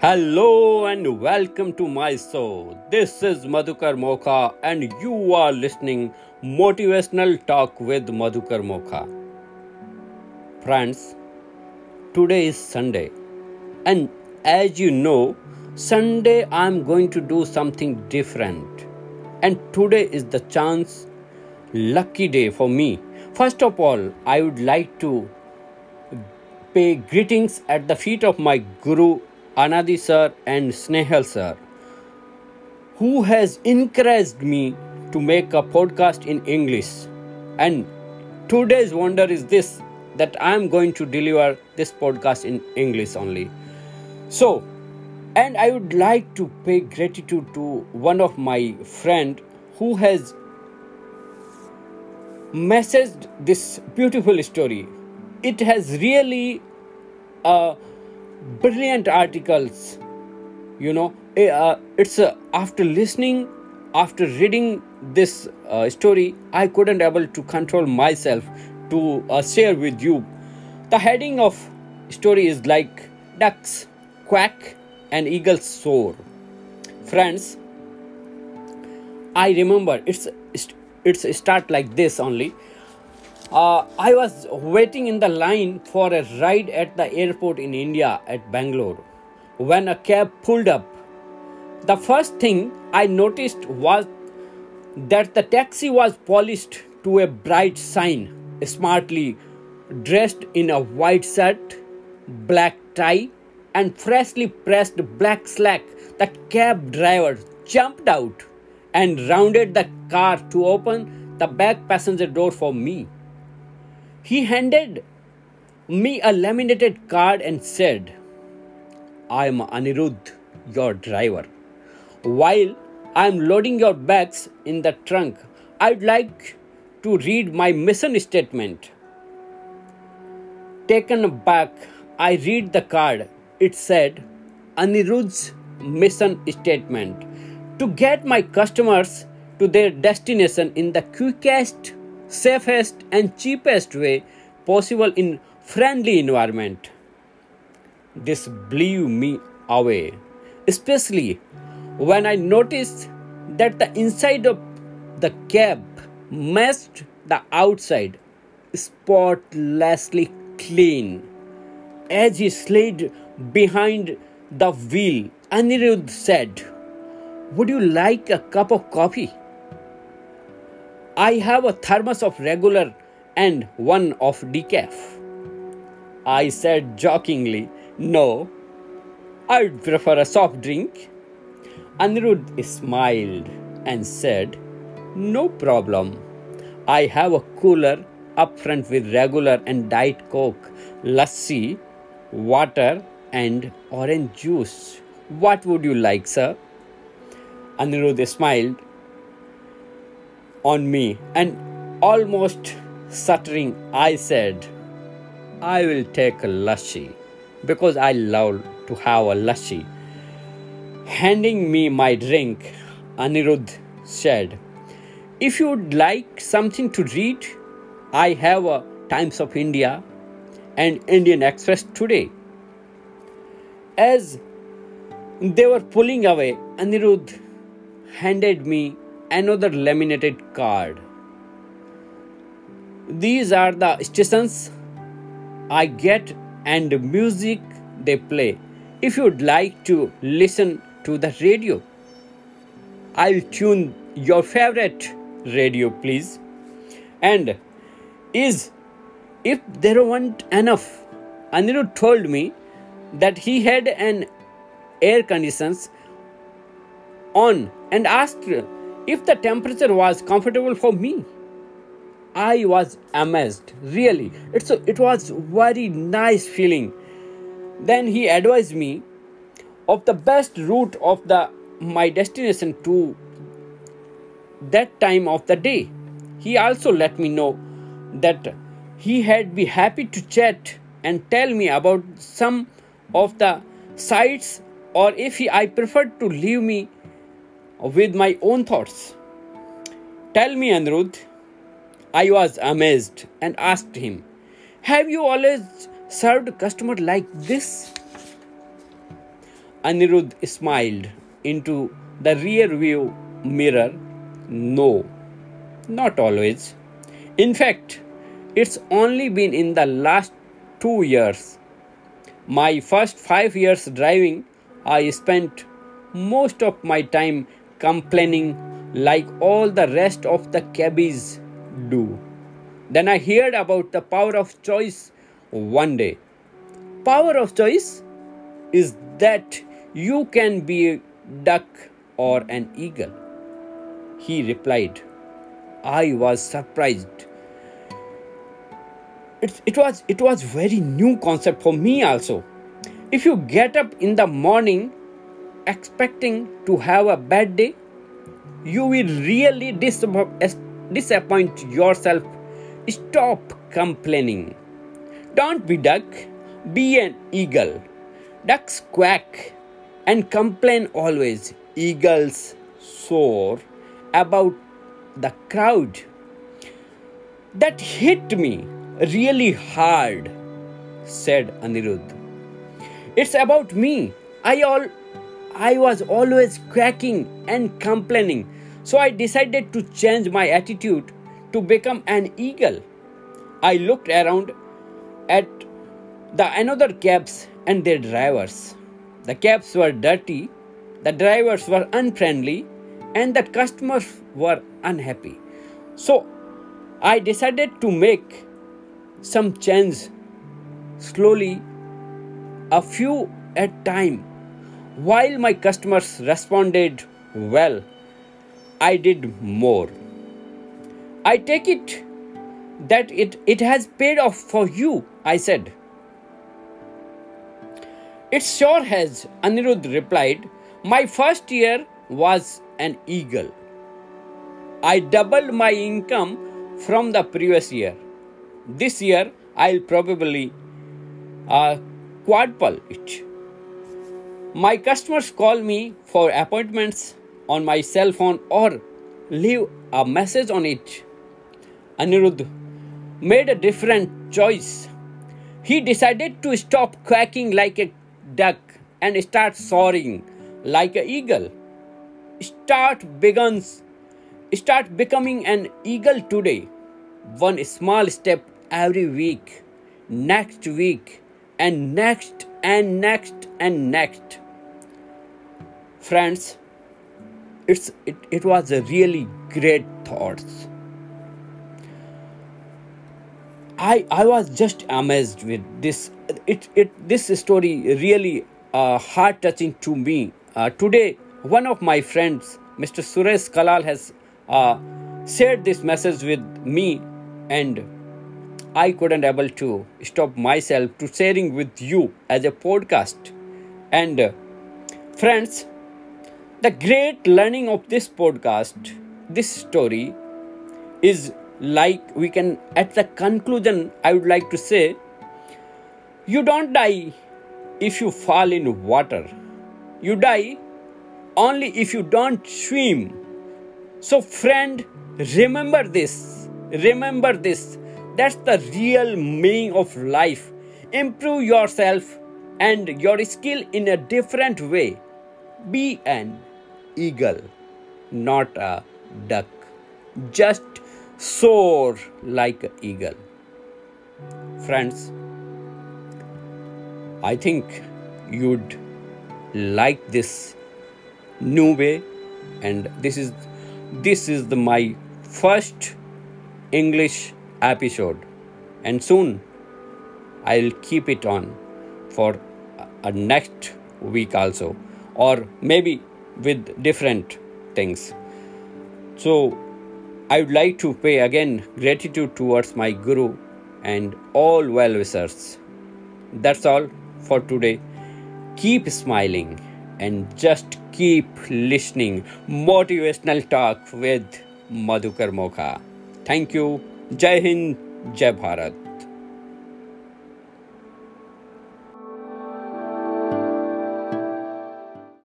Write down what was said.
Hello and welcome to my show. This is Madhukar Mokha and you are listening Motivational Talk with Madhukar Mokha. Friends, today is Sunday and as you know, Sunday I am going to do something different. And today is the chance lucky day for me. First of all, I would like to pay greetings at the feet of my Guru Anadi sir and Snehal sir, who has encouraged me to make a podcast in English. And today's wonder is this that I am going to deliver this podcast in English only. So, and I would like to pay gratitude to one of my friend who has messaged this beautiful story. It has really uh, brilliant articles. You know, eh, uh, it's uh, after listening, after reading this uh, story, I couldn't able to control myself to share with you. The heading of story is like ducks quack and eagles soar. Friends, I remember it's it's start like this only. Uh, I was waiting in the line for a ride at the airport in India at Bangalore when a cab pulled up. The first thing I noticed was that the taxi was polished to a bright sign, smartly dressed in a white shirt, black tie, and freshly pressed black slack. The cab driver jumped out and rounded the car to open the back passenger door for me. He handed me a laminated card and said, I am Anirudh, your driver. While I am loading your bags in the trunk, I'd like to read my mission statement. Taken aback, I read the card. It said, Anirudh's mission statement to get my customers to their destination in the quickest, safest and cheapest way possible in friendly environment. This blew me away, especially when I noticed that the inside of the cab matched the outside spotlessly clean. As he slid behind the wheel, Anirudh said, would you like a cup of coffee? I have a thermos of regular and one of decaf. I said jokingly, No, I'd prefer a soft drink. Anirudh smiled and said, No problem. I have a cooler up front with regular and diet coke, lassi, water, and orange juice. What would you like, sir? Anirudh smiled on me and almost stuttering, I said, I will take a lassi because I love to have a lassi. Handing me my drink, Anirudh said, If you would like something to read, I have a Times of India and Indian Express today. As they were pulling away, Anirudh handed me another laminated card. These are the stations I get and the music they play. If you'd like to listen to the radio, I'll tune your favorite radio, please. And is if there weren't enough, Anirudh told me that he had an air conditions on and asked if the temperature was comfortable for me. I was amazed. Really, it's a, it was very nice feeling. Then he advised me of the best route of the my destination to that time of the day. He also let me know that he had be happy to chat and tell me about some of the sites or if he, I preferred to leave me with my own thoughts. Tell me, Anirudh. I was amazed and asked him, Have you always served customer like this? Anirudh smiled into the rear view mirror. No, not always. In fact, it's only been in the last two years. My first five years driving, I spent most of my time complaining like all the rest of the cabbies do. Then I heard about the power of choice one day. Power of choice is that you can be a duck or an eagle. He replied. I was surprised. It, it was it was very new concept for me also. If you get up in the morning expecting to have a bad day, you will really disappoint yourself. Stop complaining. Don't be duck, be an eagle. Ducks quack and complain always. Eagles soar about the crowd. That hit me really hard, said Anirudh. It's about me. I all I was always cracking and complaining. So I decided to change my attitude to become an eagle. I looked around at the another cabs and their drivers. The cabs were dirty, the drivers were unfriendly, and the customers were unhappy. So I decided to make some change slowly, a few at time. While my customers responded well, I did more. I take it that it, it has paid off for you, I said. It sure has, Anirudh replied. My first year was an eagle. I doubled my income from the previous year. This year, I'll probably uh, quadruple it. My customers call me for appointments on my cell phone or leave a message on it. Anirudh made a different choice. He decided to stop quacking like a duck and start soaring like an eagle. Start begins start becoming an eagle today. One small step every week, next week, and next and next and next. Friends, it's it, it was a really great thoughts. I I was just amazed with this. It it this story really uh, heart touching to me. Uh, today, one of my friends, Mr. Suresh Kalal, has uh, shared this message with me, and I couldn't able to stop myself to sharing with you as a podcast. And uh, friends, the great learning of this podcast, this story, is like we can at the conclusion i would like to say you don't die if you fall in water. You die only if you don't swim. So friend remember this. Remember this. That's the real meaning of life. Improve yourself and your skill in a different way. Be an eagle not a duck. Just soar like an eagle. Friends, I think you'd like this new way and this is this is the my first english episode. And soon i'll keep it on for a next week also. Or maybe with different things so I would like to pay again gratitude towards my Guru and all well wishers. That's all for today. Keep smiling and just keep listening. Motivational talk with Madhukar Mokha. Thank you. Jai Hind, Jai Bharat.